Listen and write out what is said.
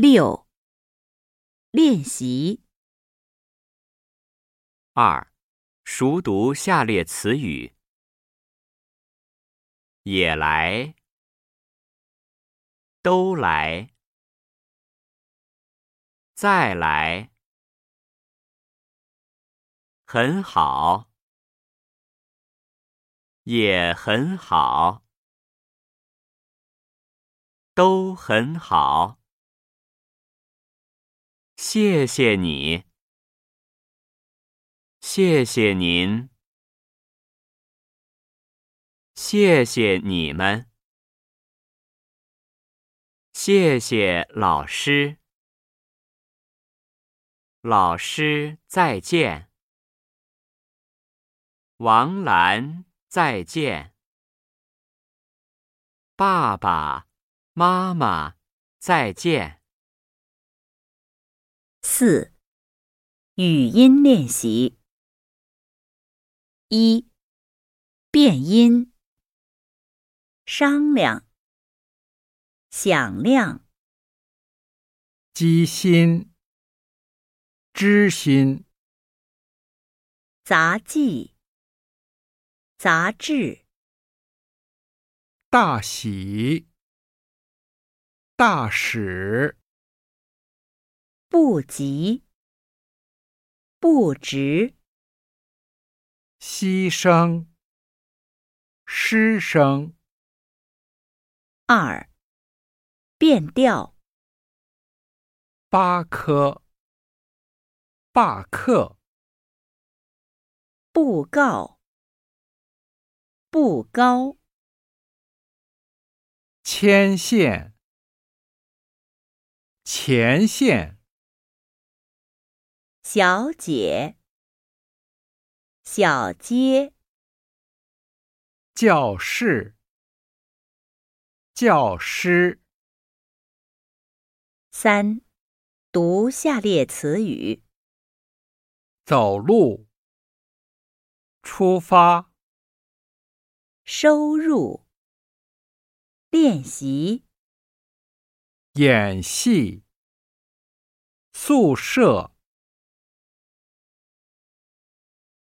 六、练习二、熟读下列词语：也来，都来，再来，很好，也很好，都很好。谢谢你，谢谢您，谢谢你们，谢谢老师，老师再见，王兰再见，爸爸妈妈再见。四、语音练习一、变音：商量、响亮、机心、知心、杂技、杂志、大喜、大使。不急，不直，牺牲，失声。二，变调。八科，罢课。布告，不高。牵线，前线。小姐，小街，教室，教师。三，读下列词语：走路，出发，收入，练习，演戏，宿舍。